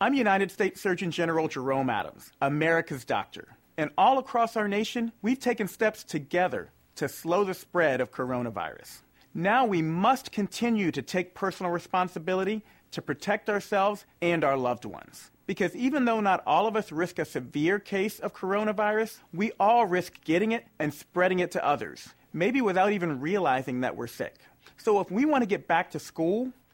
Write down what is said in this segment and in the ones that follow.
I'm United States Surgeon General Jerome Adams, America's doctor. And all across our nation, we've taken steps together to slow the spread of coronavirus. Now we must continue to take personal responsibility to protect ourselves and our loved ones. Because even though not all of us risk a severe case of coronavirus, we all risk getting it and spreading it to others, maybe without even realizing that we're sick. So if we want to get back to school,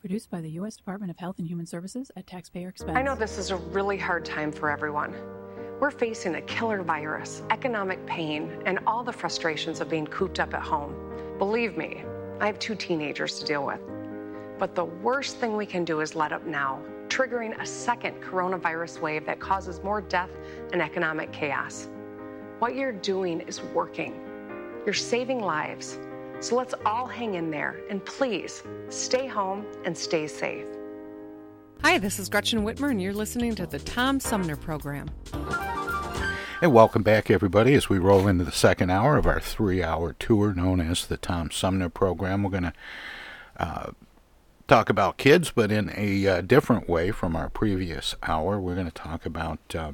Produced by the U.S. Department of Health and Human Services at taxpayer expense. I know this is a really hard time for everyone. We're facing a killer virus, economic pain, and all the frustrations of being cooped up at home. Believe me, I have two teenagers to deal with. But the worst thing we can do is let up now, triggering a second coronavirus wave that causes more death and economic chaos. What you're doing is working. You're saving lives. So let's all hang in there and please stay home and stay safe. Hi, this is Gretchen Whitmer, and you're listening to the Tom Sumner Program. And welcome back, everybody, as we roll into the second hour of our three hour tour known as the Tom Sumner Program. We're going to uh, talk about kids, but in a uh, different way from our previous hour. We're going to talk about. Uh,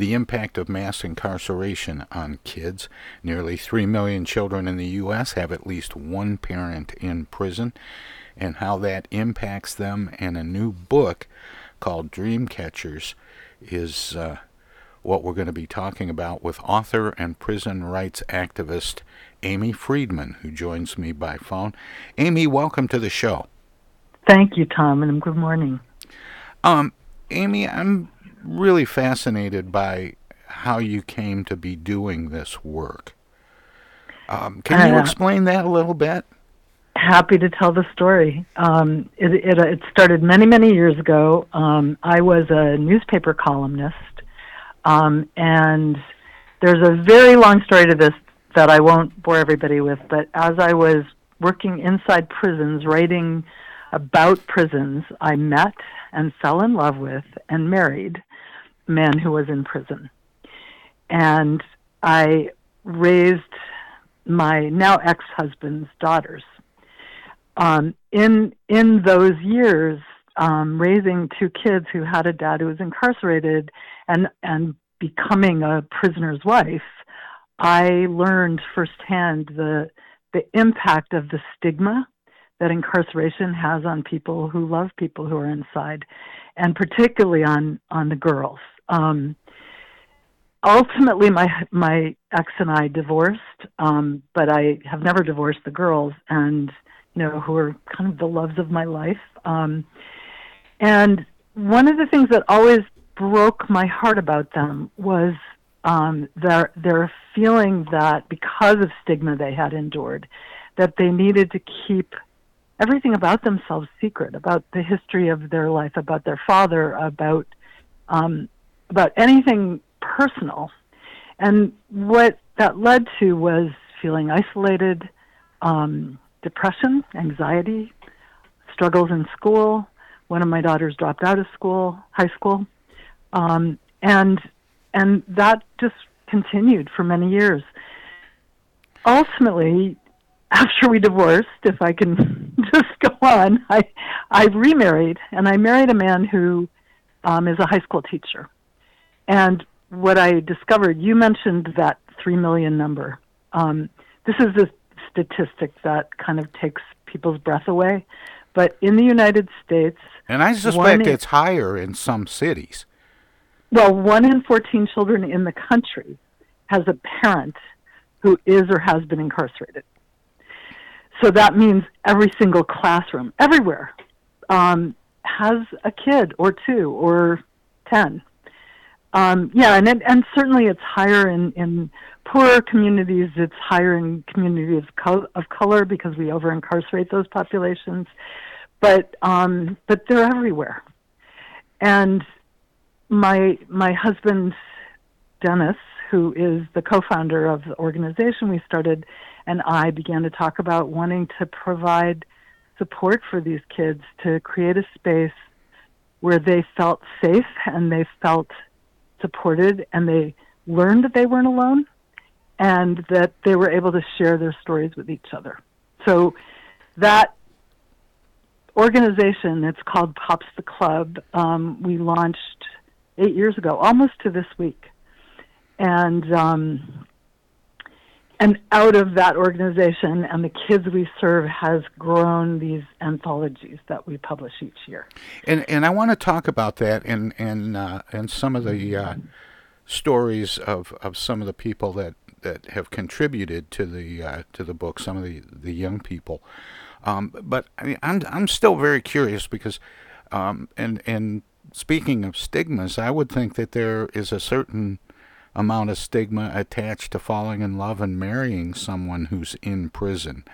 the impact of mass incarceration on kids. Nearly 3 million children in the U.S. have at least one parent in prison, and how that impacts them. And a new book called Dream Catchers is uh, what we're going to be talking about with author and prison rights activist Amy Friedman, who joins me by phone. Amy, welcome to the show. Thank you, Tom, and good morning. Um, Amy, I'm really fascinated by how you came to be doing this work. Um, can you Uh, explain that a little bit? Happy to tell the story. Um, it, it, it started many, many years ago. Um, I was a newspaper columnist, um, and there's a very long story to this that I won't bore everybody with. But as I was working inside prisons, writing about prisons, I met and fell in love with and married man who was in prison. And I raised my now ex-husband's daughters. Um, in in those years, um, raising two kids who had a dad who was incarcerated and and becoming a prisoner's wife, I learned firsthand the the impact of the stigma that incarceration has on people who love people who are inside, and particularly on on the girls. Um, ultimately, my my ex and I divorced, um, but I have never divorced the girls, and you know who are kind of the loves of my life. Um, and one of the things that always broke my heart about them was um, their their feeling that because of stigma they had endured, that they needed to keep everything about themselves secret, about the history of their life, about their father, about um, about anything personal. And what that led to was feeling isolated, um, depression, anxiety, struggles in school. One of my daughters dropped out of school, high school, um, and and that just continued for many years. Ultimately, after we divorced, if I can just go on, I I remarried, and I married a man who um, is a high school teacher. And what I discovered, you mentioned that three million number. Um, this is a statistic that kind of takes people's breath away. But in the United States, and I suspect it's higher in some cities. Well, one in 14 children in the country has a parent who is or has been incarcerated. So that means every single classroom, everywhere, um, has a kid or two or 10. Um, yeah, and it, and certainly it's higher in, in poorer communities. It's higher in communities of, co- of color because we over incarcerate those populations. But um, but they're everywhere. And my my husband Dennis, who is the co-founder of the organization we started, and I began to talk about wanting to provide support for these kids to create a space where they felt safe and they felt supported and they learned that they weren't alone and that they were able to share their stories with each other. So that organization, it's called Pops the Club, um, we launched eight years ago, almost to this week. And um, and out of that organization and the kids we serve has grown these anthologies that we publish each year. And and I want to talk about that and and uh, and some of the uh, stories of, of some of the people that, that have contributed to the uh, to the book, some of the, the young people. Um, but I mean, I'm I'm still very curious because, um, and and speaking of stigmas, I would think that there is a certain amount of stigma attached to falling in love and marrying someone who's in prison.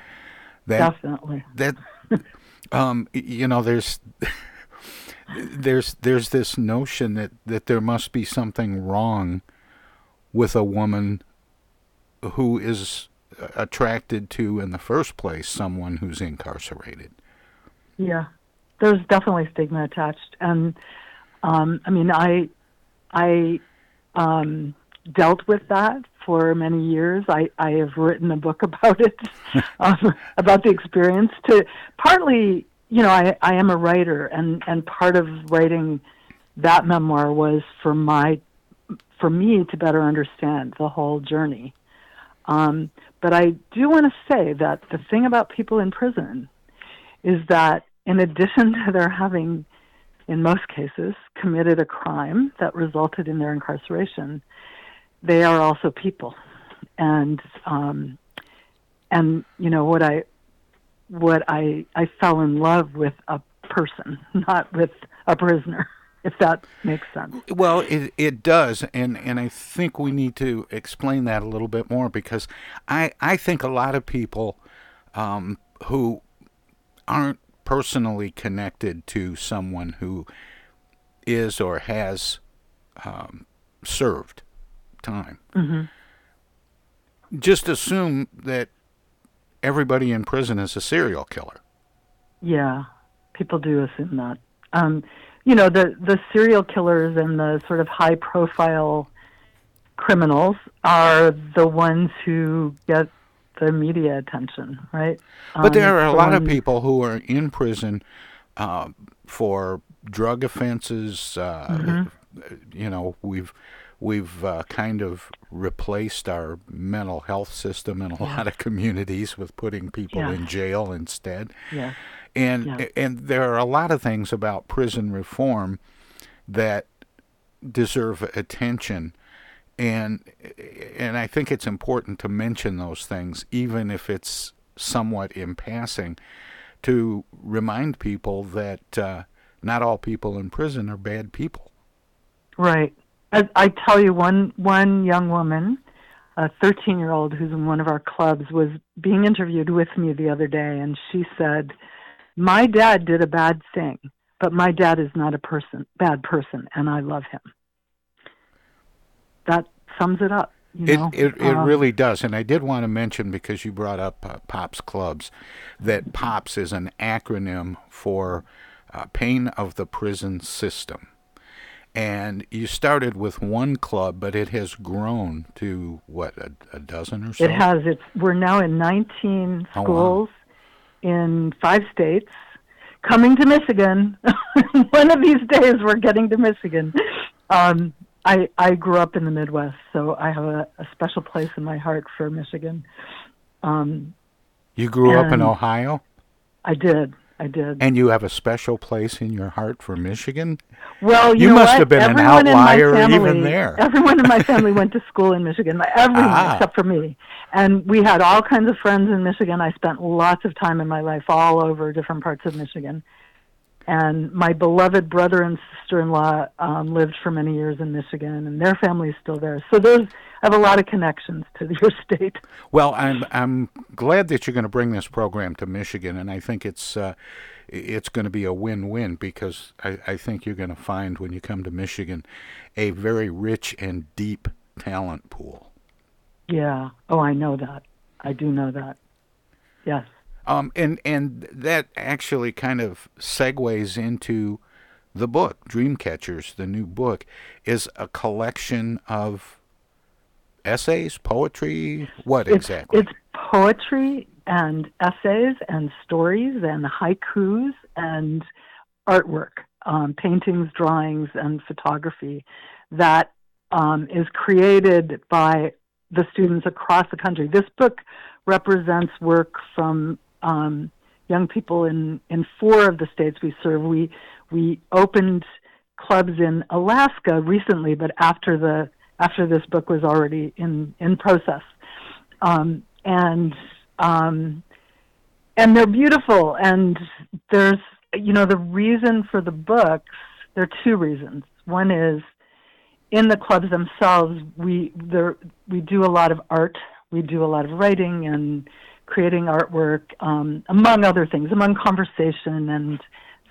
That, Definitely. That, um, you know, there's. there's there's this notion that, that there must be something wrong with a woman who is attracted to in the first place someone who's incarcerated. Yeah, there's definitely stigma attached, and um, I mean, I I um, dealt with that for many years. I, I have written a book about it, um, about the experience. To partly, you know, I, I am a writer, and and part of writing that memoir was for my for me to better understand the whole journey. Um, but I do want to say that the thing about people in prison is that in addition to their having, in most cases, committed a crime that resulted in their incarceration, they are also people, and um, and you know what I what I I fell in love with a person, not with a prisoner. If that makes sense. Well, it it does, and and I think we need to explain that a little bit more because I I think a lot of people um, who aren't personally connected to someone who is or has um, served time. Mm-hmm. Just assume that everybody in prison is a serial killer. Yeah, people do assume that. Um, you know, the the serial killers and the sort of high profile criminals are the ones who get the media attention, right? But um, there are a lot of people who are in prison uh, for drug offenses. Uh, mm-hmm. You know, we've we've uh, kind of replaced our mental health system in a yeah. lot of communities with putting people yeah. in jail instead. Yeah. And yeah. and there are a lot of things about prison reform that deserve attention. And and I think it's important to mention those things, even if it's somewhat in passing, to remind people that uh, not all people in prison are bad people. Right. I, I tell you, one one young woman, a 13 year old who's in one of our clubs, was being interviewed with me the other day, and she said, "My dad did a bad thing, but my dad is not a person, bad person, and I love him." That sums it up. You it know? it, it um, really does, and I did want to mention because you brought up uh, Pops Clubs, that Pops is an acronym for uh, Pain of the Prison System and you started with one club, but it has grown to what a, a dozen or so. It has. It's we're now in 19 Oh, wow. schools in five states. Coming to Michigan. One of these days, we're getting to Michigan. Um, I I grew up in the Midwest, so I have a, a special place in my heart for Michigan. Um, You grew up in Ohio, I did. I did. and you have a special place in your heart for Michigan. Well, you, You must what? have been an Everyone in my outlier family, even there. Everyone in my family went to school in Michigan. Everyone Ah. except for me. And we had all kinds of friends in Michigan. I spent lots of time in my life all over different parts of Michigan. And my beloved brother and sister-in-law um, lived for many years in Michigan, and their family's still there. So there's, I have a lot of connections to your state. Well, I'm I'm glad that you're going to bring this program to Michigan, and I think it's uh, it's going to be a win-win because I, I think you're going to find when you come to Michigan a very rich and deep talent pool. Yeah. Oh, I know that. I do know that. Yes. Um, and and that actually kind of segues into the book, Dreamcatchers, the new book, is a collection of essays, poetry, what It's- exactly? It's poetry and essays and stories and haikus and artwork, um, paintings, drawings, and photography that um, is created by the students across the country. This book represents work from um, young people in, in four of the states we serve. We we opened clubs in Alaska recently, but after the after this book was already in in process, um, and um, and they're beautiful. And there's you know the reason for the books. There are two reasons. One is in the clubs themselves, we there we do a lot of art. We do a lot of writing and creating artwork, um, among other things, among conversation and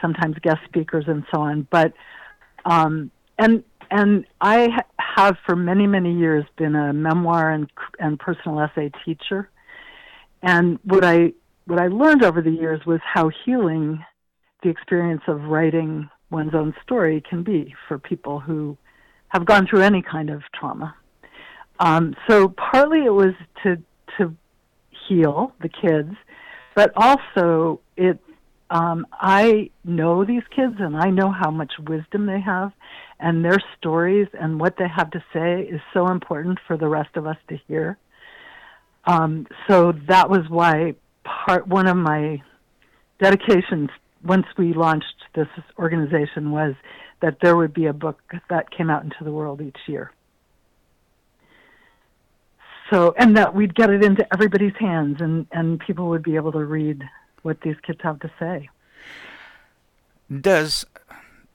sometimes guest speakers and so on. But um, and and I have for many many years been a memoir and and personal essay teacher. And what I what I learned over the years was how healing the experience of writing one's own story can be for people who have gone through any kind of trauma. Um, so partly it was to to heal the kids, but also it um, I know these kids and I know how much wisdom they have, and their stories and what they have to say is so important for the rest of us to hear. Um, so that was why part one of my dedications once we launched this organization was that there would be a book that came out into the world each year. So, and that we'd get it into everybody's hands and, and people would be able to read what these kids have to say. Does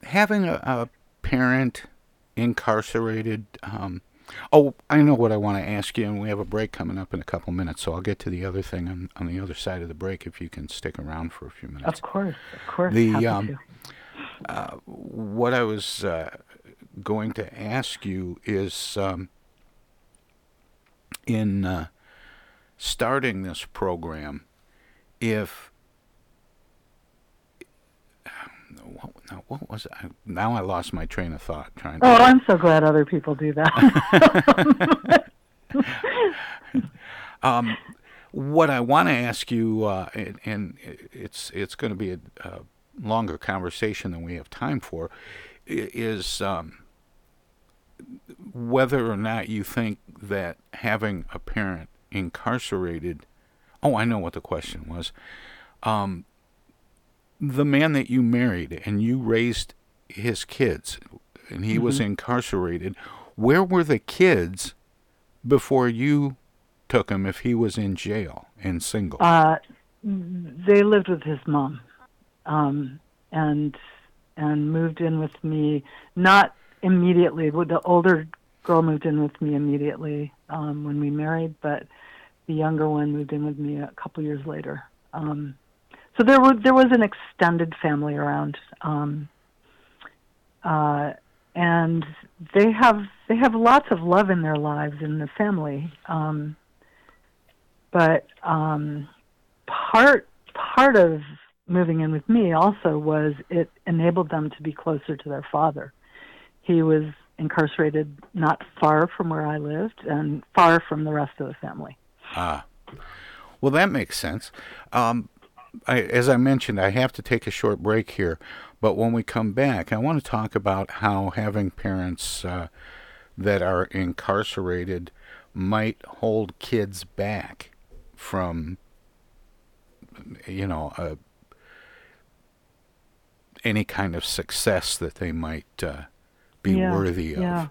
having a, a parent incarcerated? Um, oh, I know what I want to ask you, and we have a break coming up in a couple minutes, so I'll get to the other thing on, on the other side of the break if you can stick around for a few minutes. Of course, of course. The um, uh, what I was uh, going to ask you is um, in uh, starting this program, if what, now, what was I, now I lost my train of thought trying to Oh, I'm so glad other people do that. um, what I want to ask you, uh, and, and it's it's going to be a, a longer conversation than we have time for, is um, whether or not you think that having a parent incarcerated. Oh, I know what the question was. Um, the man that you married and you raised his kids, and he was Mhm. incarcerated. Where were the kids before you took him? If he was in jail and single, Uh, they lived with his mom, um, and and moved in with me. Not immediately. The older girl moved in with me immediately um, when we married, but the younger one moved in with me a couple years later. Um, so there was there was an extended family around, um, uh, and they have they have lots of love in their lives in the family. Um, but um, part part of moving in with me also was it enabled them to be closer to their father he was incarcerated not far from where I lived and far from the rest of the family. Ah, well, that makes sense. Um, I, as I mentioned, I have to take a short break here, but when we come back, I want to talk about how having parents uh, that are incarcerated might hold kids back from, you know, uh, any kind of success that they might uh, be Yeah, worthy of. yeah.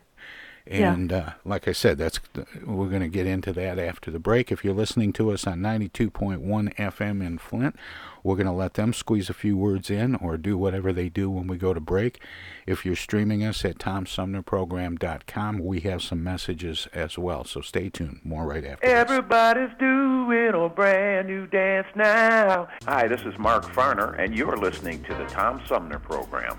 And uh, like I said, that's we're going to get into that after the break. If you're listening to us on 92.1 FM in Flint, we're going to let them squeeze a few words in or do whatever they do when we go to break. If you're streaming us at TomSumnerProgram.com, we have some messages as well. So stay tuned. More right after. Everybody's doing a brand new dance now. Hi, this is Mark Farner, and you're listening to the Tom Sumner Program.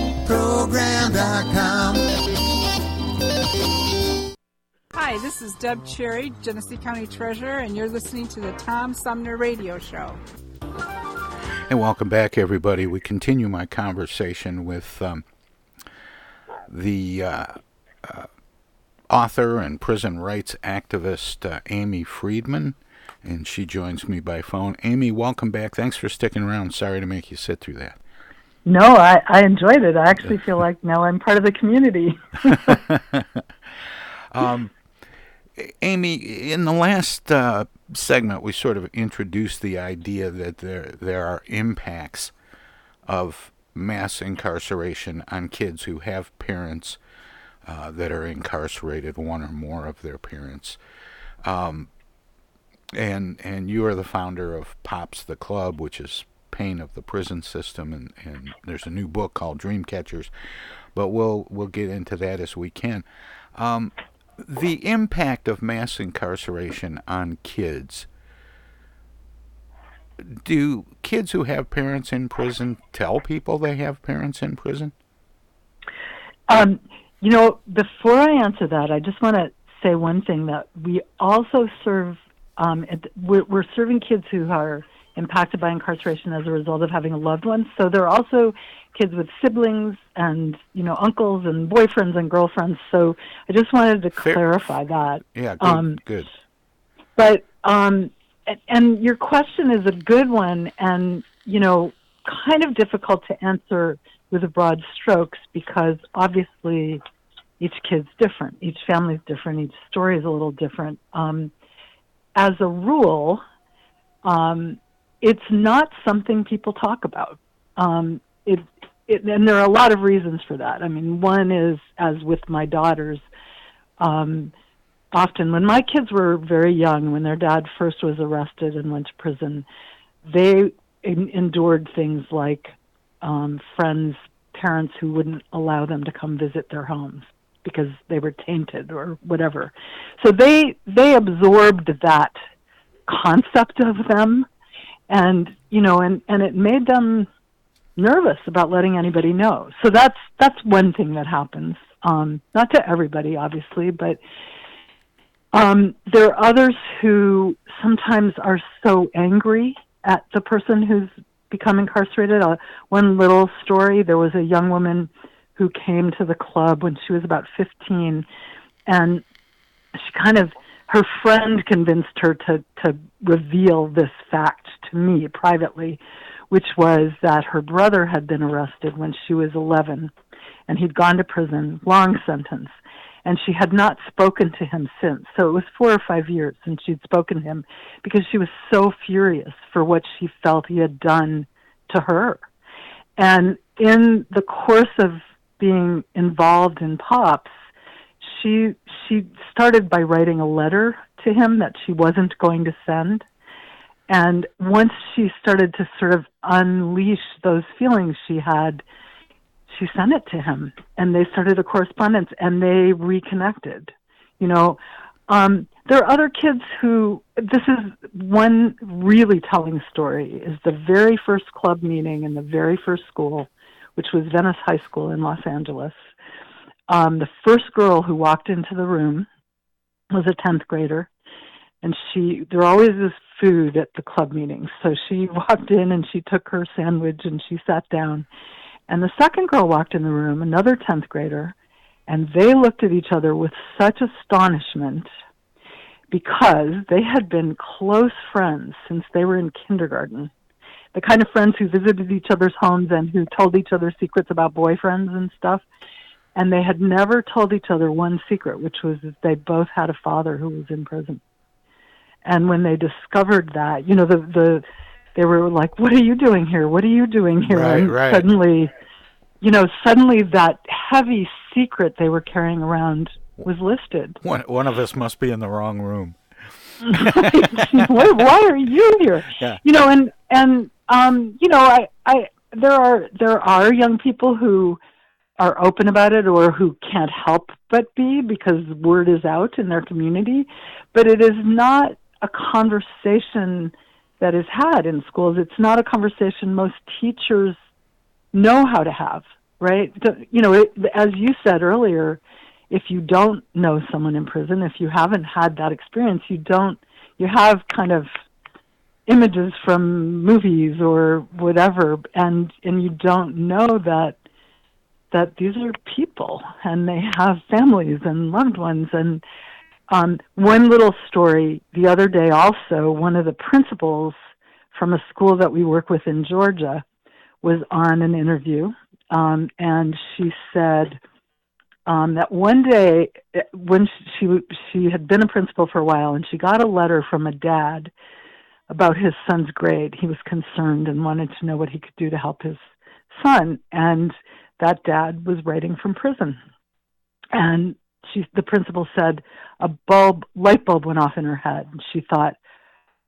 Sumner Program.com. Hi, this is Deb Cherry, Genesee County Treasurer, and you're listening to the Tom Sumner Radio Show. And welcome back, everybody. We continue my conversation with um, the uh, uh, author and prison rights activist uh, Amy Friedman, and she joins me by phone. Amy, welcome back. Thanks for sticking around. Sorry to make you sit through that. No, I, I enjoyed it. I actually feel like now I'm part of the community. um, Amy, in the last uh, segment, we sort of introduced the idea that there there are impacts of mass incarceration on kids who have parents uh, that are incarcerated, one or more of their parents. Um, and and you are the founder of Pops the Club, which is pain of the prison system, and, and there's a new book called Dream Catchers, but we'll we'll get into that as we can. Um, the impact of mass incarceration on kids. Do kids who have parents in prison tell people they have parents in prison? Um, you know, before I answer that, I just want to say one thing that we also serve. Um, we're serving kids who are impacted by incarceration as a result of having a loved one. So there are also kids with siblings and you know uncles and boyfriends and girlfriends. So I just wanted to Fair. clarify that. Yeah, good. Um, good. But um, and, and your question is a good one, and you know, kind of difficult to answer with a broad strokes because obviously each kid's different, each family's different, each story is a little different. Um, as a rule, um, it's not something people talk about. Um, it, it, and there are a lot of reasons for that. I mean, one is as with my daughters, um, often when my kids were very young, when their dad first was arrested and went to prison, they in, endured things like um, friends, parents who wouldn't allow them to come visit their homes because they were tainted or whatever. So they they absorbed that concept of them and you know and and it made them nervous about letting anybody know. So that's that's one thing that happens. Um not to everybody obviously but um there are others who sometimes are so angry at the person who's become incarcerated. Uh, one little story there was a young woman who came to the club when she was about 15 and she kind of her friend convinced her to to reveal this fact to me privately, which was that her brother had been arrested when she was 11 and he'd gone to prison, long sentence. And she had not spoken to him since. So it was four or five years since she'd spoken to him because she was so furious for what she felt he had done to her. And in the course of being involved in POPs, she she started by writing a letter to him that she wasn't going to send. And once she started to sort of unleash those feelings she had, she sent it to him and they started a correspondence and they reconnected. You know, um, there are other kids who, this is one really telling story, is the very first club meeting in the very first school, which was Venice High School in Los Angeles um, the first girl who walked into the room was a 10th grader. And she, there always is food at the club meetings. So she walked in and she took her sandwich and she sat down. And the second girl walked in the room, another 10th grader, and they looked at each other with such astonishment because they had been close friends since they were in kindergarten. The kind of friends who visited each other's homes and who told each other secrets about boyfriends and stuff and they had never told each other one secret, which was that they both had a father who was in prison. And when they discovered that, you know, the the they were like, "What are you doing here? What are you doing here?" Right, and right. suddenly, you know, suddenly that heavy secret they were carrying around was listed. One one of us must be in the wrong room. why, why are you here? Yeah. You know, and and um, you know, I I there are there are young people who are open about it or who can't help but be because word is out in their community. But it is not a conversation that is had in schools. It's not a conversation most teachers know how to have, right? You know, it, as you said earlier, if you don't know someone in prison, if you haven't had that experience, you don't, you have kind of images from movies or whatever, and, and you don't know that, that these are people and they have families and loved ones. And um, one little story the other day also, one of the principals from a school that we work with in Georgia was on an interview, um, and she said, um, that one day when she she had been a principal for a while and she got a letter from a dad about his son's grade. He was concerned and wanted to know what he could do to help his son, and that dad was writing from prison. And she, the principal said, a bulb, light bulb went off in her head, and she thought,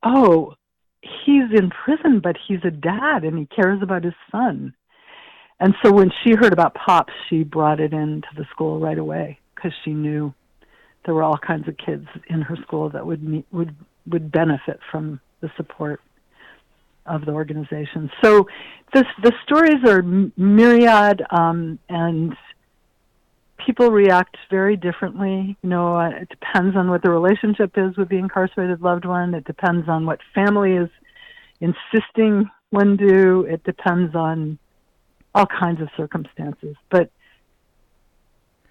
"Oh, he's in prison, but he's a dad and he cares about his son." And so when she heard about POPs, she brought it into the school right away because she knew there were all kinds of kids in her school that would meet, would would benefit from the support of the organization. So this, the stories are myriad um, and people react very differently. You know, uh, it depends on what the relationship is with the incarcerated loved one. It depends on what family is insisting one do. It depends on all kinds of circumstances. But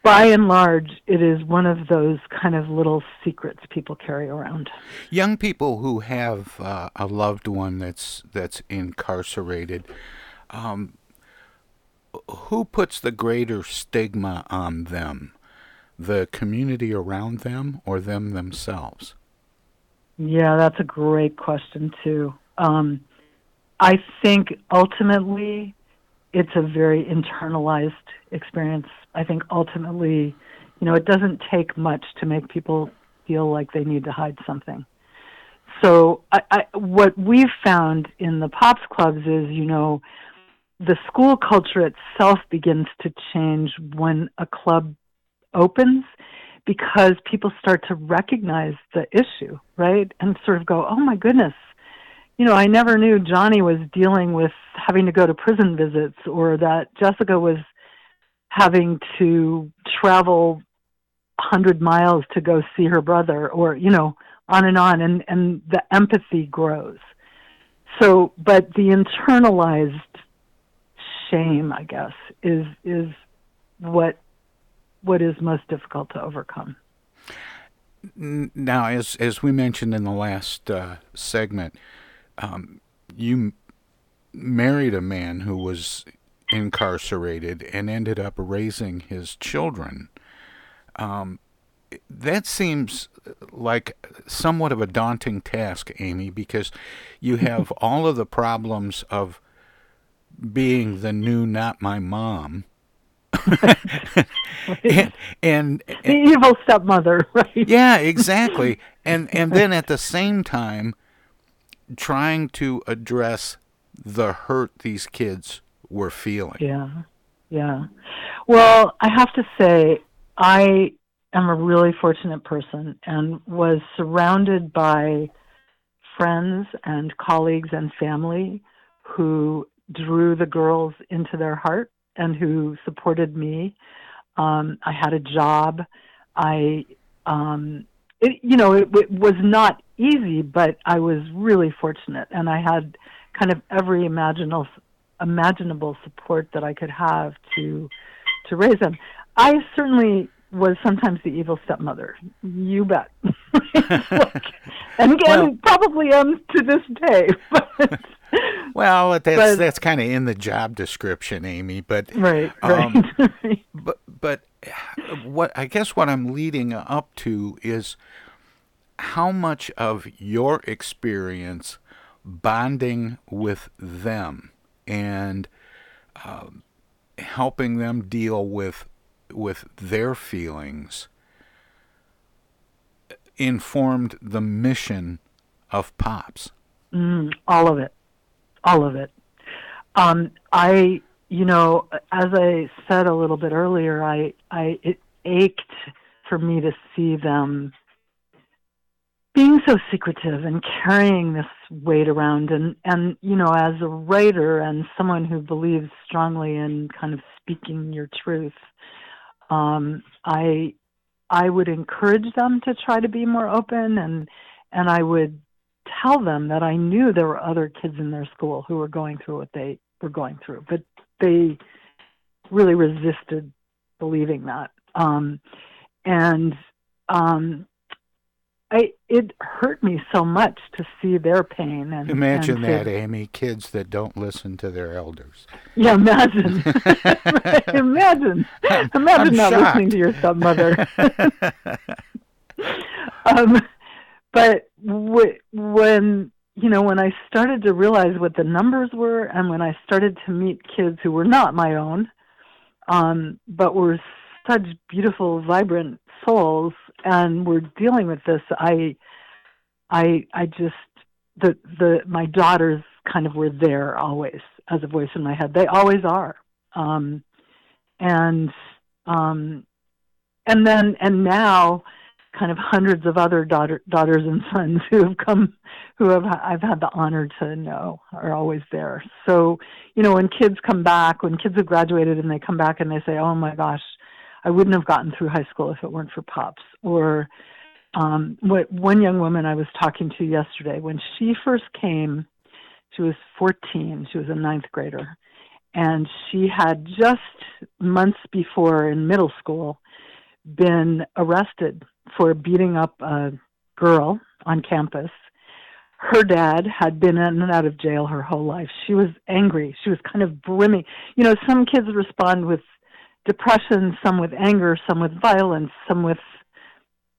by and large, it is one of those kind of little secrets people carry around. Young people who have uh, a loved one that's that's incarcerated, um, who puts the greater stigma on them, the community around them, or them themselves? Yeah, that's a great question too. Um, I think ultimately it's a very internalized experience. I think ultimately, you know, it doesn't take much to make people feel like they need to hide something. So, I, I, what we've found in the POPs clubs is, you know, the school culture itself begins to change when a club opens because people start to recognize the issue, right? And sort of go, oh my goodness, you know, I never knew Johnny was dealing with having to go to prison visits or that Jessica was having to travel 100 miles to go see her brother or, you know, on and on and and the empathy grows. So, but the internalized shame, I guess, is is what what is most difficult to overcome. Now, as as we mentioned in the last uh, segment, um, you married a man who was incarcerated and ended up raising his children. Um, that seems like somewhat of a daunting task, Amy, because you have all of the problems of being the new not my mom. and, and, and, the evil stepmother, right? Yeah, exactly. And and then at the same time trying to address the hurt these kids were feeling. Yeah. Yeah. Well, I have to say, I am a really fortunate person and was surrounded by friends and colleagues and family who drew the girls into their heart and who supported me. Um, I had a job. I, um, it, you know, it, it was not easy, but I was really fortunate, and I had kind of every imaginable imaginable support that I could have to to raise them. I certainly was sometimes the evil stepmother. You bet. like, and again, well, probably am to this day. But, well, that's but, that's kind of in the job description, Amy. But right, um, right. but but what I guess what I'm leading up to is how much of your experience bonding with them and uh, helping them deal with with their feelings informed the mission of pops. Mm, all of it. All of it. Um, i you know as i said a little bit earlier i i it ached for me to see them being so secretive and carrying this weight around. And and you know as a writer and someone who believes strongly in kind of speaking your truth um i I would encourage them to try to be more open and and I would tell them that I knew there were other kids in their school who were going through what they were going through, but they really resisted believing that. Um, and um, I it hurt me so much to see their pain and imagine and that, to, Amy. Kids that don't listen to their elders. Yeah, imagine, imagine, I'm, imagine I'm not shocked. listening to your stepmother. um, but w- when you know when I started to realize what the numbers were, and when I started to meet kids who were not my own, um, but were such beautiful, vibrant souls, and were dealing with this, I, I, I just the the my daughters kind of were there always as a voice in my head. They always are, um, and um, and then and now kind of hundreds of other daughter, daughters and sons who have come who have I've had the honor to know are always there. So, you know, when kids come back, when kids have graduated and they come back and they say, "Oh my gosh, I wouldn't have gotten through high school if it weren't for pops," or um, what one young woman I was talking to yesterday, when she first came, she was 14. She was a ninth grader, and she had just months before in middle school been arrested for beating up a girl on campus. Her dad had been in and out of jail her whole life. She was angry. She was kind of brimming. You know, some kids respond with depression, some with anger, some with violence, some with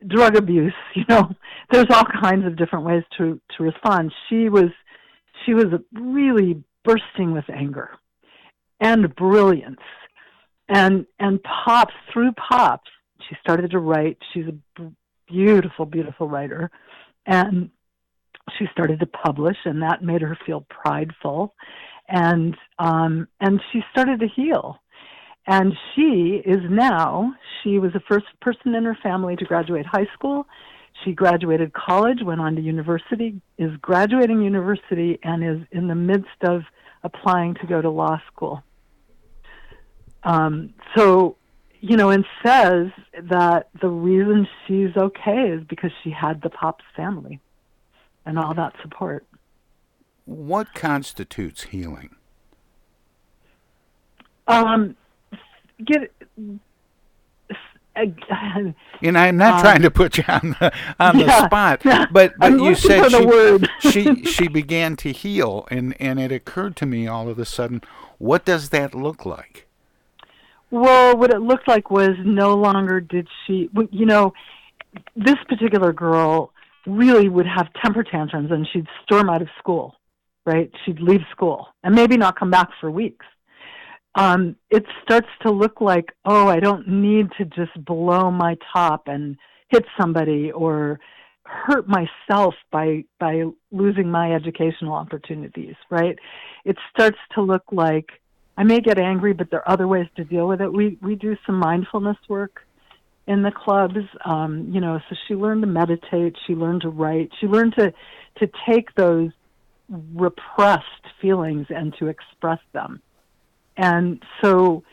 drug abuse. You know, there's all kinds of different ways to to respond. She was she was really bursting with anger and brilliance, and and pops through pops she started to write. She's a beautiful, beautiful writer, and she started to publish, and that made her feel prideful, and um, and she started to heal. And she is now. She was the first person in her family to graduate high school. She graduated college, went on to university, is graduating university, and is in the midst of applying to go to law school. Um, so you know, and says that the reason she's okay is because she had the Pops family and all that support. What constitutes healing? Um, get. And I'm not um, trying to put you on the on yeah, the spot, yeah, but but I'm you said she, she she began to heal, and and it occurred to me all of a sudden, what does that look like? Well, what it looked like was no longer did she, you know, this particular girl really would have temper tantrums and she'd storm out of school, right? She'd leave school and maybe not come back for weeks. Um, it starts to look like, oh, I don't need to just blow my top and hit somebody or hurt myself by by losing my educational opportunities, right? It starts to look like I may get angry, but there are other ways to deal with it. We we do some mindfulness work in the clubs. Um, you know, so she learned to meditate, she learned to write, she learned to to take those repressed feelings and to express them. And so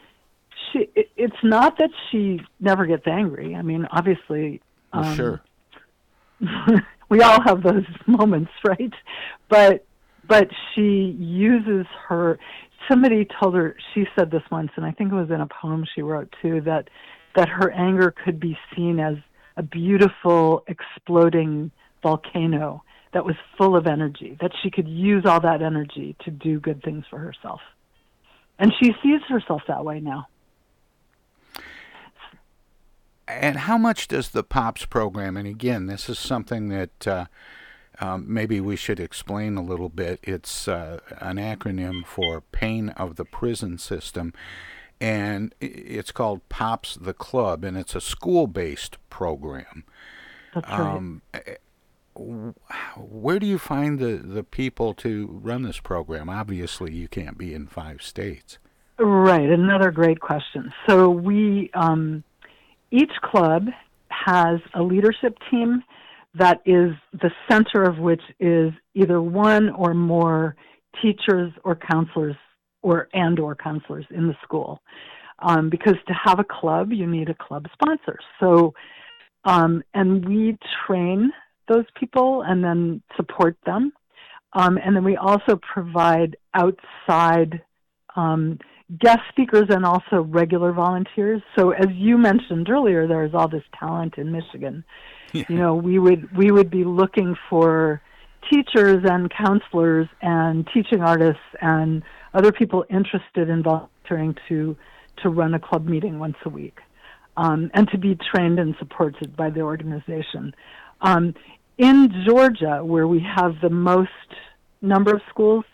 she it, it's not that she never gets angry. I mean, obviously Well, um, sure. we all have those moments, right? But but she uses her somebody told her she said this once and I think it was in a poem she wrote too that that her anger could be seen as a beautiful exploding volcano that was full of energy that she could use all that energy to do good things for herself. And she sees herself that way now. And how much does the POPs program, and again, this is something that uh, um, maybe we should explain a little bit. It's uh, an acronym for Pain of the Prison System, and it's called POPs the Club, and it's a school based program. That's right. Um, where do you find the, the people to run this program? Obviously, you can't be in five states. Right, another great question. So we um, each club has a leadership team that is the center of which is either one or more teachers or counselors or and or counselors in the school. Um, because to have a club, you need a club sponsor. So Um, and we train those people and then support them. Um, and then we also provide outside um, guest speakers and also regular volunteers. So as you mentioned earlier, there's all this talent in Michigan. You know, we would we would be looking for teachers and counselors and teaching artists and other people interested in volunteering to to run a club meeting once a week um, and to be trained and supported by the organization. Um, in Georgia, where we have the most number of schools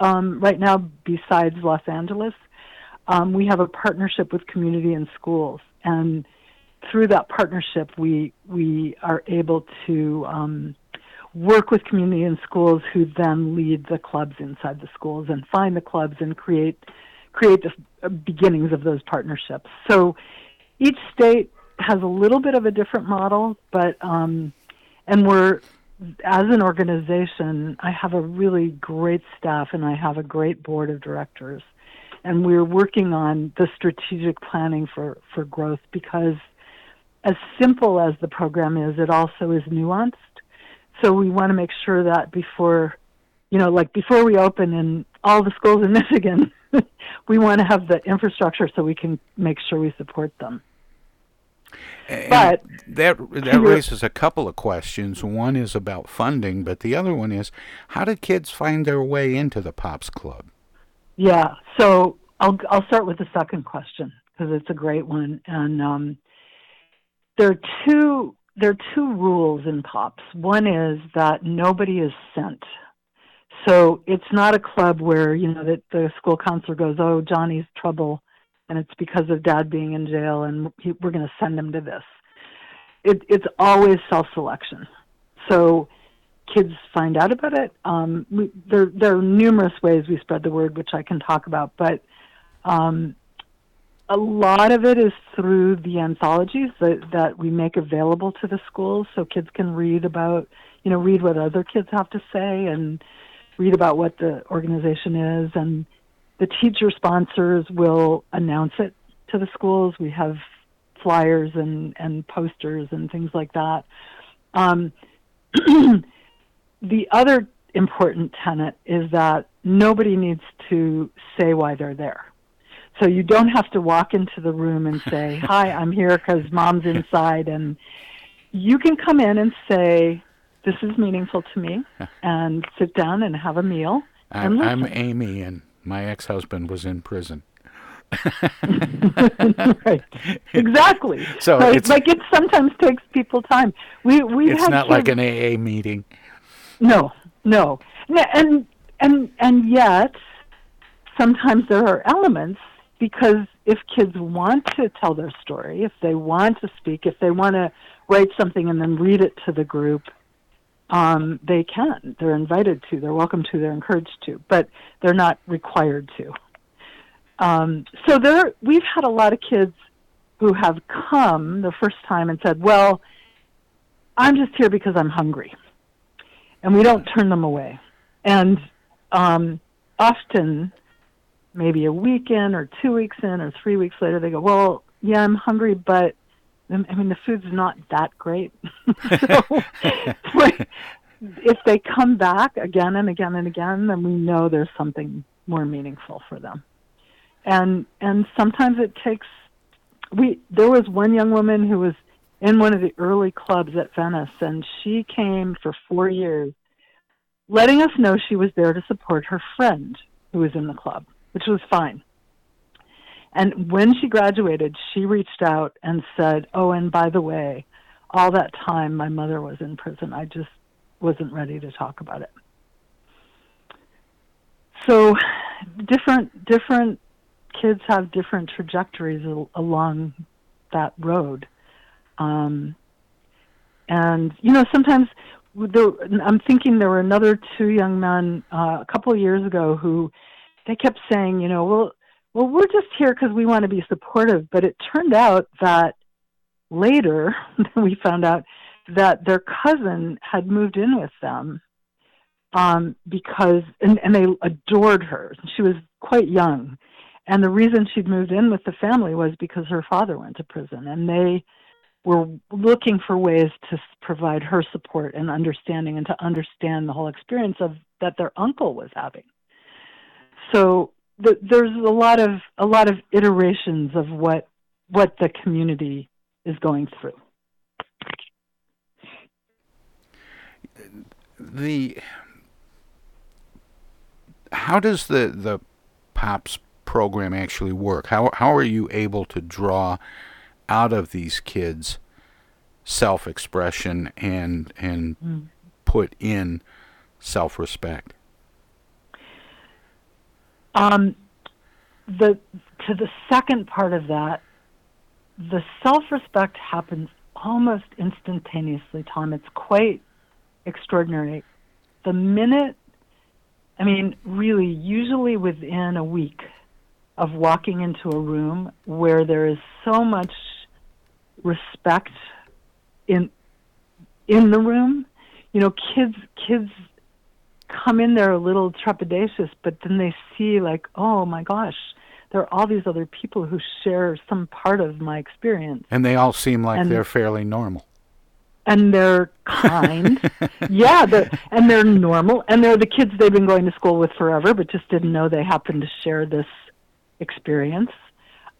um, right now, besides Los Angeles, um, we have a partnership with Communities In Schools, and through that partnership, we we are able to um, work with Communities In Schools, who then lead the clubs inside the schools and find the clubs and create create the beginnings of those partnerships. So each state has a little bit of a different model, but um, and we're as an organization, I have a really great staff and I have a great board of directors. And we're working on the strategic planning for, for growth because as simple as the program is, it also is nuanced. So we want to make sure that before, you know, like before we open in all the schools in Michigan, we want to have the infrastructure so we can make sure we support them. And But that that raises a couple of questions. One is about funding, but the other one is how did kids find their way into the Pops Club? Yeah. So I'll I'll start with the second question because it's a great one, and um, there are two there are two rules in Pops. One is that nobody is sent. So it's not a club where you know that the school counselor goes, "Oh, Johnny's trouble," and it's because of Dad being in jail, and we're going to send him to this. It, it's always self-selection. So kids find out about it. Um, we, there, there are numerous ways we spread the word, which I can talk about, but um, a lot of it is through the anthologies that, that we make available to the schools, so kids can read about, you know, read what other kids have to say and read about what the organization is, and the teacher sponsors will announce it to the schools. We have flyers and, and posters and things like that. Um, the other important tenet is that nobody needs to say why they're there. So you don't have to walk into the room and say, "Hi, I'm here because mom's inside," and you can come in and say, "This is meaningful to me," and sit down and have a meal. I'm, I'm. Amy, and my ex-husband was in prison. right. Exactly. So Right. it's- like it sometimes takes people time. We we It's not like an AA meeting. No, no, and and and yet sometimes there are elements because if kids want to tell their story, if they want to speak, if they want to write something and then read it to the group, um, they can. They're invited to. They're welcome to. They're encouraged to, but they're not required to. Um, so there, we've had a lot of kids who have come the first time and said, "Well, I'm just here because I'm hungry," and we don't turn them away. And um, often, maybe a week in, or two weeks in, or three weeks later, they go, "Well, yeah, I'm hungry, but I mean, the food's not that great." so, like, if they come back again and again and again, then we know there's something more meaningful for them. And and sometimes it takes. We there was one young woman who was in one of the early clubs at Venice, and she came for four years, letting us know she was there to support her friend who was in the club, which was fine. And when she graduated, she reached out and said, "Oh, and by the way, all that time my mother was in prison. I just wasn't ready to talk about it." So, different different kids have different trajectories al- along that road. Um, and you know, sometimes there, I'm thinking there were another two young men uh, a couple of years ago who they kept saying, you know, well, well, we're just here because we want to be supportive. But it turned out that later we found out that their cousin had moved in with them um, because, and, and they adored her. She was quite young. And the reason she'd moved in with the family was because her father went to prison. And they were looking for ways to provide her support and understanding and to understand the whole experience of that their uncle was having. So the, there's a lot of a lot of iterations of what what the community is going through. The how does the the pops program actually work? How how are you able to draw out of these kids self-expression and and mm. put in self-respect? Um, the to the second part of that, the self-respect happens almost instantaneously, Tom. It's quite extraordinary. The minute, I mean, really, usually within a week of walking into a room where there is so much respect in in the room, you know, kids kids come in there a little trepidatious, but then they see like, oh my gosh, there are all these other people who share some part of my experience. And they all seem like and, they're fairly normal. And they're kind. yeah, they're, and they're normal. And they're the kids they've been going to school with forever, but just didn't know they happened to share this experience.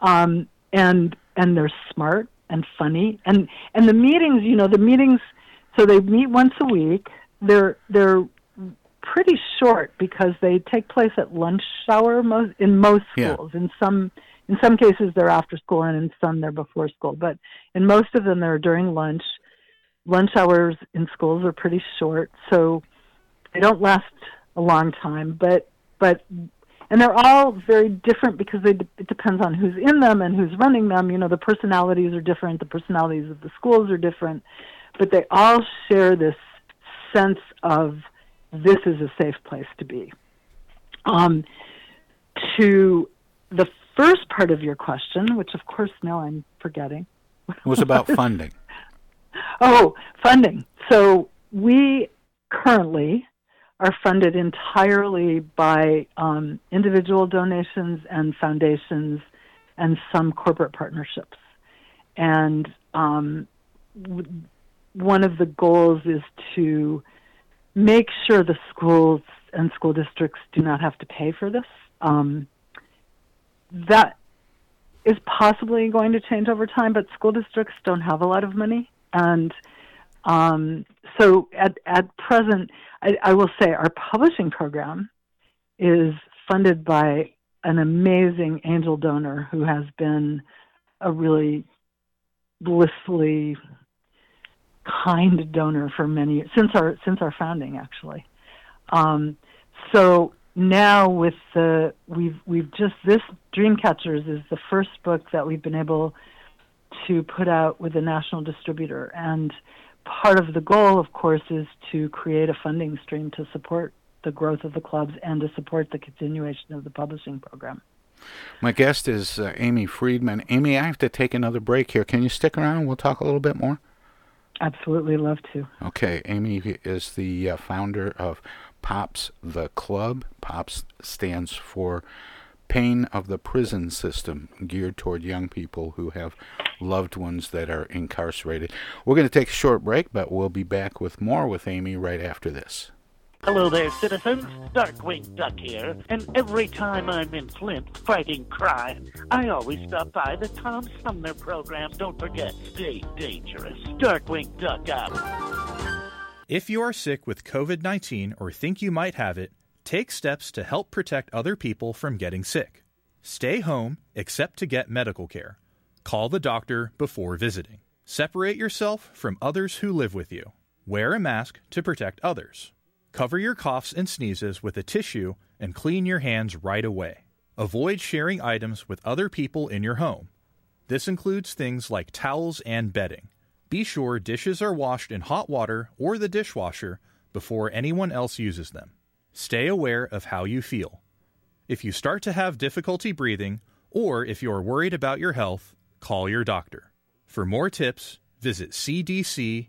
Um, and and they're smart and funny. And and the meetings, you know, the meetings so they meet once a week. They're they're pretty short because they take place at lunch hour most in most schools. Yeah. In some in some cases they're after school and in some they're before school. But in most of them they're during lunch. Lunch hours in schools are pretty short, so they don't last a long time. But but and they're all very different because they, it depends on who's in them and who's running them. You know, the personalities are different, the personalities of the schools are different, but they all share this sense of this is a safe place to be. Um, to the first part of your question, which of course now I'm forgetting, was about funding. oh, funding. So we currently are funded entirely by um, individual donations and foundations and some corporate partnerships. And um, w- one of the goals is to make sure the schools and school districts do not have to pay for this. Um, that is possibly going to change over time, but school districts don't have a lot of money. And um, so at, at present, I, I will say our publishing program is funded by an amazing angel donor who has been a really blissfully kind donor for many since our since our founding actually. Um, so now with the we've we've just this Dreamcatchers is the first book that we've been able to put out with a national distributor and part of the goal of course is to create a funding stream to support the growth of the clubs and to support the continuation of the publishing program. My guest is uh, Amy Friedman. Amy, I have to take another break here. Can you stick around we'll talk a little bit more? Absolutely love to. Okay, Amy is the uh, founder of POPS the Club. POPS stands for Pain of the Prison System, geared toward young people who have loved ones that are incarcerated. We're going to take a short break, but we'll be back with more with Amy right after this. Hello there, citizens. Darkwing Duck here, and every time I'm in Flint fighting crime, I always stop by the Tom Sumner program. Don't forget, stay dangerous. Darkwing Duck out. If you are sick with COVID 19 or think you might have it, take steps to help protect other people from getting sick. Stay home except to get medical care. Call the doctor before visiting. Separate yourself from others who live with you. Wear a mask to protect others. Cover your coughs and sneezes with a tissue and clean your hands right away. Avoid sharing items with other people in your home. This includes things like towels and bedding. Be sure dishes are washed in hot water or the dishwasher before anyone else uses them. Stay aware of how you feel. If you start to have difficulty breathing, or if you are worried about your health, call your doctor. For more tips, visit cdc.gov.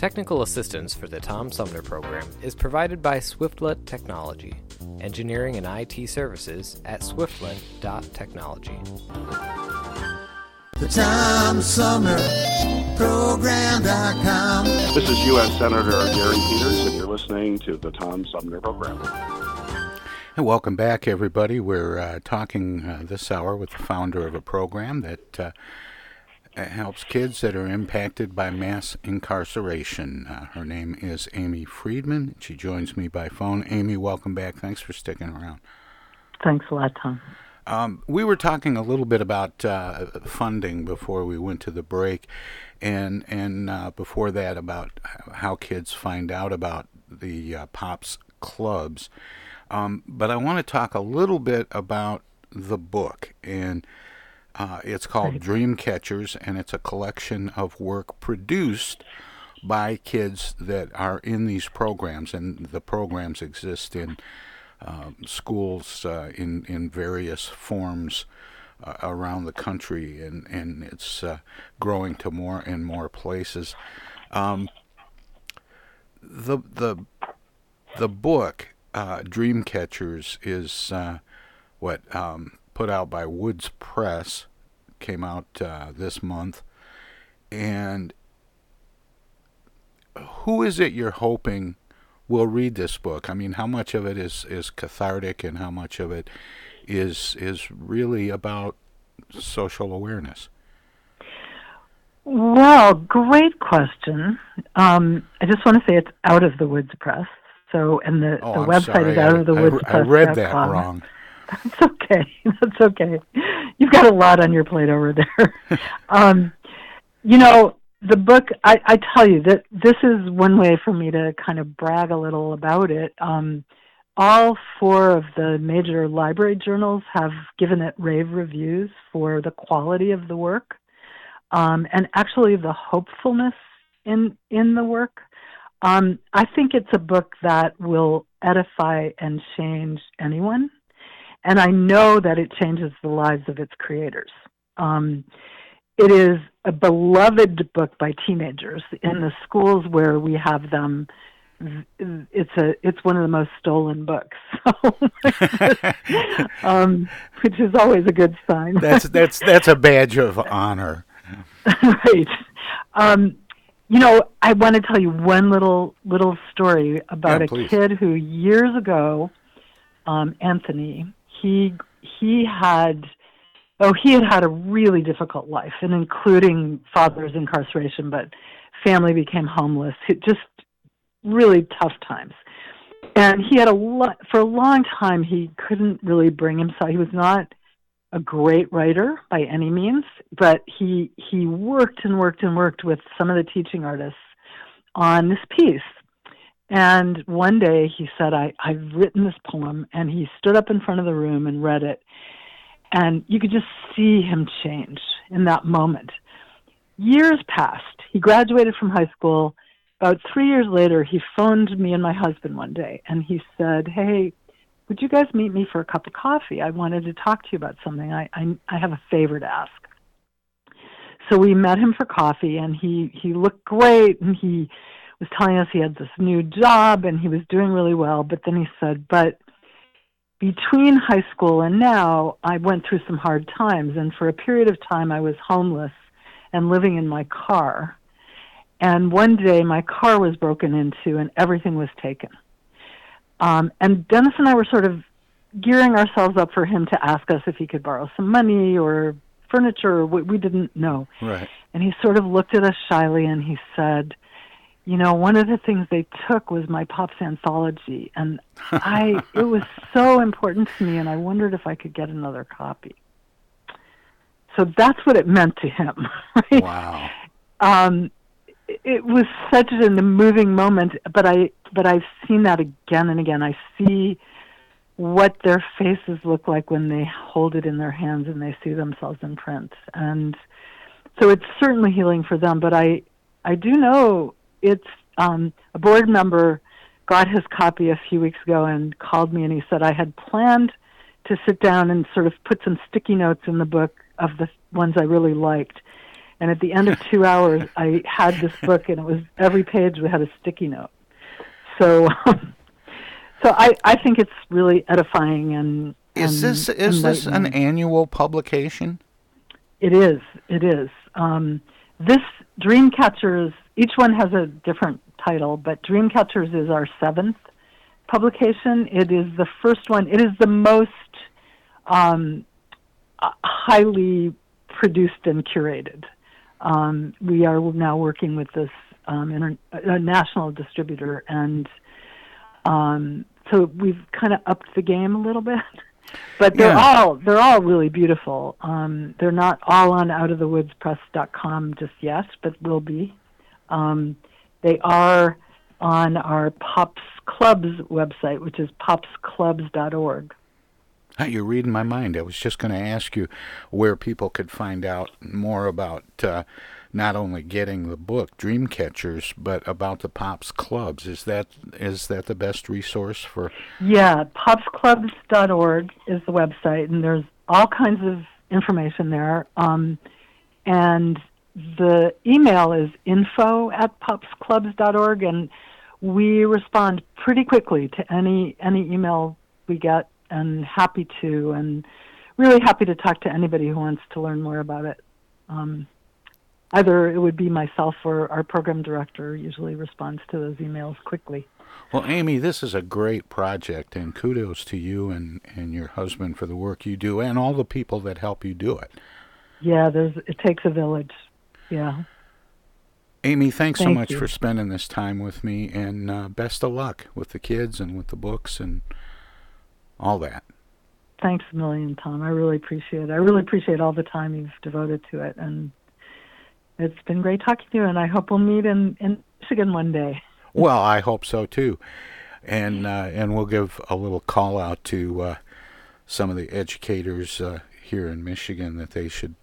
Technical assistance for the Tom Sumner program is provided by Swiftlet Technology, engineering and IT services at swiftlet.technology. The Tom Sumner Program.com. This is U.S. Senator Gary Peters, and you're listening to the Tom Sumner Program. And welcome back, everybody. We're uh, talking uh, this hour with the founder of a program that uh, helps kids that are impacted by mass incarceration. Uh, her name is Amy Friedman. She joins me by phone. Amy, welcome back. Thanks for sticking around. Thanks a lot, Tom. Um, we were talking a little bit about uh, funding before we went to the break, and and uh, before that about how kids find out about the uh, pops clubs. Um, but I want to talk a little bit about the book and uh, it's called. Dream Catchers, and it's a collection of work produced by kids that are in these programs, and the programs exist in um, schools uh, in in various forms uh, around the country, and and it's uh, growing to more and more places. Um, the the the book uh, Dream Catchers is uh, what um, put out by Woods Press, came out uh, this month. And who is it you're hoping will read this book? I mean, how much of it is, is cathartic and how much of it is is really about social awareness? Well, great question. Um, I just want to say it's out of the Woods Press. So, and the, oh, the website sorry. is out I, of the I, Woods I Press. read that wrong. That's okay. That's okay. You've got a lot on your plate over there. um, you know, the book, I, I tell you that this is one way for me to kind of brag a little about it. Um, all four of the major library journals have given it rave reviews for the quality of the work um, and actually the hopefulness in in the work. Um, I think it's a book that will edify and change anyone, and I know that it changes the lives of its creators. Um, it is a beloved book by teenagers in the schools where we have them it's a it's one of the most stolen books, um, which is always a good sign. That's that's that's a badge of honor. right. Um, you know, I want to tell you one little little story about Yeah, a kid who years ago, um, Anthony, he he had oh he had had a really difficult life, and including father's incarceration, but family became homeless. It just really tough times. And he had a lot for a long time. He couldn't really bring himself. He was not a great writer by any means, but he he worked and worked and worked with some of the teaching artists on this piece. And one day he said, I, I've written this poem, and he stood up in front of the room and read it. And you could just see him change in that moment. Years passed. He graduated from high school. About three years later, he phoned me and my husband one day, and he said, Hey, would you guys meet me for a cup of coffee? I wanted to talk to you about something. I, I, I have a favor to ask. So we met him for coffee, and he, he looked great, and he was telling us he had this new job, and he was doing really well. But then he said, But between high school and now, I went through some hard times, and for a period of time, I was homeless and living in my car. And one day, my car was broken into, and everything was taken. Um, and Dennis and I were sort of gearing ourselves up for him to ask us if he could borrow some money or furniture. Or we, we didn't know. Right. And he sort of looked at us shyly and he said, You know, one of the things they took was my Pops anthology. And I, it was so important to me, and I wondered if I could get another copy. So that's what it meant to him. Right? Wow. Um, it was such a moving moment, but I, but I've seen that again and again. I see what their faces look like when they hold it in their hands and they see themselves in print. And so it's certainly healing for them. But I, I do know it's um, a board member got his copy a few weeks ago and called me and he said I had planned to sit down and sort of put some sticky notes in the book of the ones I really liked. And at the end of two hours, I had this book, and it was every page we had a sticky note. So, so I, I think it's really edifying and. Is and this is this an annual publication? It is. It is. Um, this Dreamcatchers. Each one has a different title, but Dreamcatchers is our seventh publication. It is the first one. It is the most um, highly produced and curated. Um, we are now working with this um, inter- a national distributor, and um, so we've kind of upped the game a little bit. But they're Yeah. all they're all really beautiful. Um, they're not all on outofthewoodspress.com just yet, but will be. Um, they are on our Pops Clubs website, which is popsclubs.org. Ah, You're reading my mind. I was just going to ask you where people could find out more about uh, not only getting the book Dreamcatchers, but about the Pops Clubs. Is that is that the best resource for? Yeah, popsclubs.org is the website, and there's all kinds of information there. Um, and the email is info at popsclubs.org, and we respond pretty quickly to any any email we get, and happy to, and really happy to talk to anybody who wants to learn more about it. Um, either it would be myself or our program director usually responds to those emails quickly. Well, Amy, this is a great project, and kudos to you and, and your husband for the work you do, and all the people that help you do it. Yeah, there's it takes a village. Yeah. Amy, thanks so much you. for spending this time with me, and uh, best of luck with the kids and with the books and all that. Thanks a million, Tom. I really appreciate it. I really appreciate all the time you've devoted to it, and it's been great talking to you. And I hope we'll meet in in Michigan one day. Well, I hope so too. and uh, and we'll give a little call out to uh, some of the educators uh, here in Michigan that they should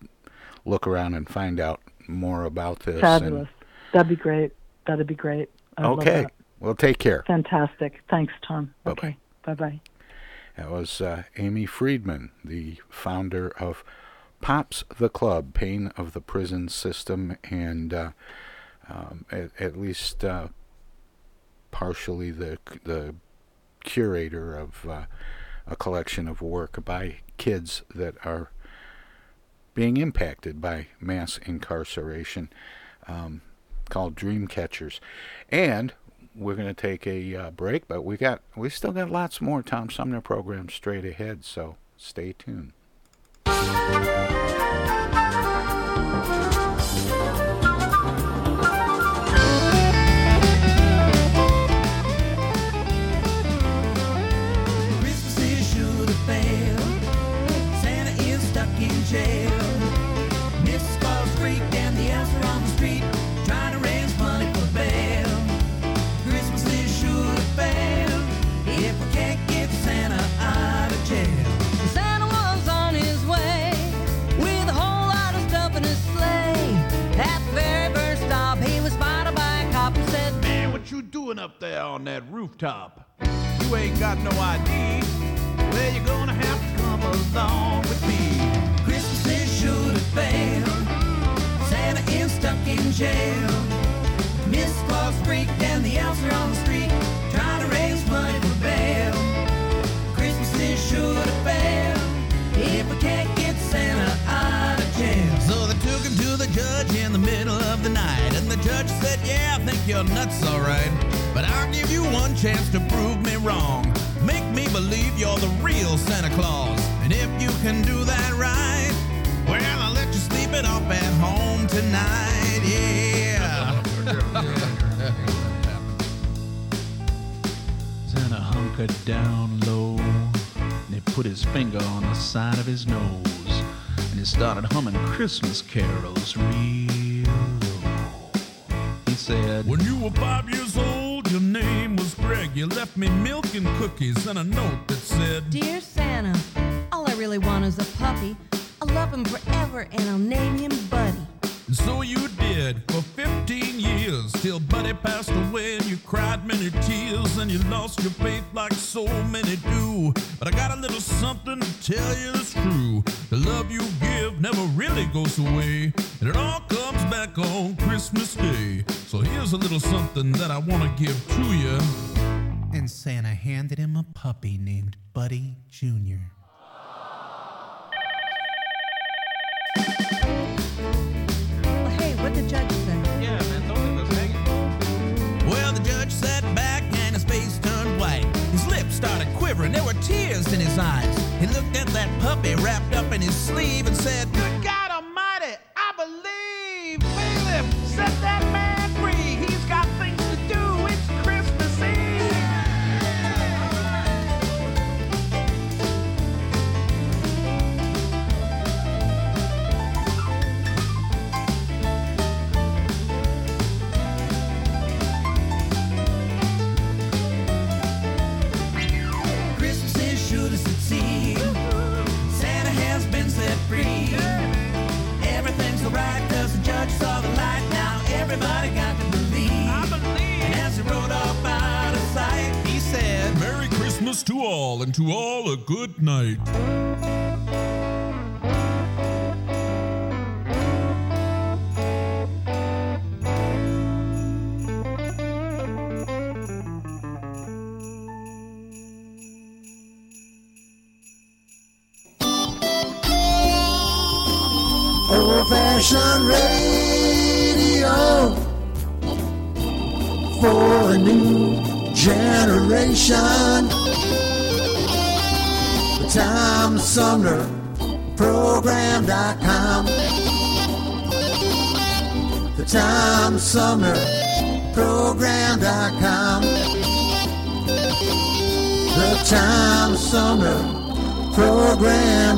look around and find out more about this. Fabulous. That'd be great. That'd be great. I'd And, okay. Well, take care. Fantastic. Thanks, Tom. Bye-bye. Okay. Bye bye. That was uh, Amy Friedman, the founder of Pops the Club, Pain of the Prison System, and uh, um, at, at least uh, partially the the curator of uh, a collection of work by kids that are being impacted by mass incarceration, um, called Dream Catchers, and we're going to take a uh, break, but we got we still got lots more Tom Sumner programs straight ahead, so stay tuned. Doing up there on that rooftop? You ain't got no ID. Well, you're gonna have to come along with me. Christmas is sure have failed. Santa is stuck in jail. Miss Claus freaked and the elves are on the street trying to raise money for bail. Christmas is should have failed if we can't get Santa out of jail. So they took him to the judge in the middle of the night, and the judge said, Yeah, I think you're nuts, alright. But I'll give you one chance to prove me wrong. Make me believe you're the real Santa Claus. And if you can do that right, well, I'll let you sleep it off at home tonight, yeah. Santa hunkered down low and he put his finger on the side of his nose and he started humming Christmas carols real low. He said, When you were five years old, name was Greg. You left me milk and cookies and a note that said, Dear Santa, all I really want is a puppy. I'll love him forever and I'll name him Buddy. And so you did for 15 years till Buddy passed away and you cried many tears and you lost your faith like so many do. But I got a little something to tell you that's true. The love you give never really goes away, and it all comes back on Christmas Day. So here's a little something that I want to give to you. And Santa handed him a puppy named Buddy Jr. Well, hey, what the judge say? Yeah, man, don't leave us hanging. Well, the judge sat back and his face turned white. His lips started quivering. There were tears in his eyes. He looked at that puppy wrapped up in his sleeve and said, good night. Tom Sumner Program.com. The Tom Sumner Program.com. The Tom Sumner Program.com.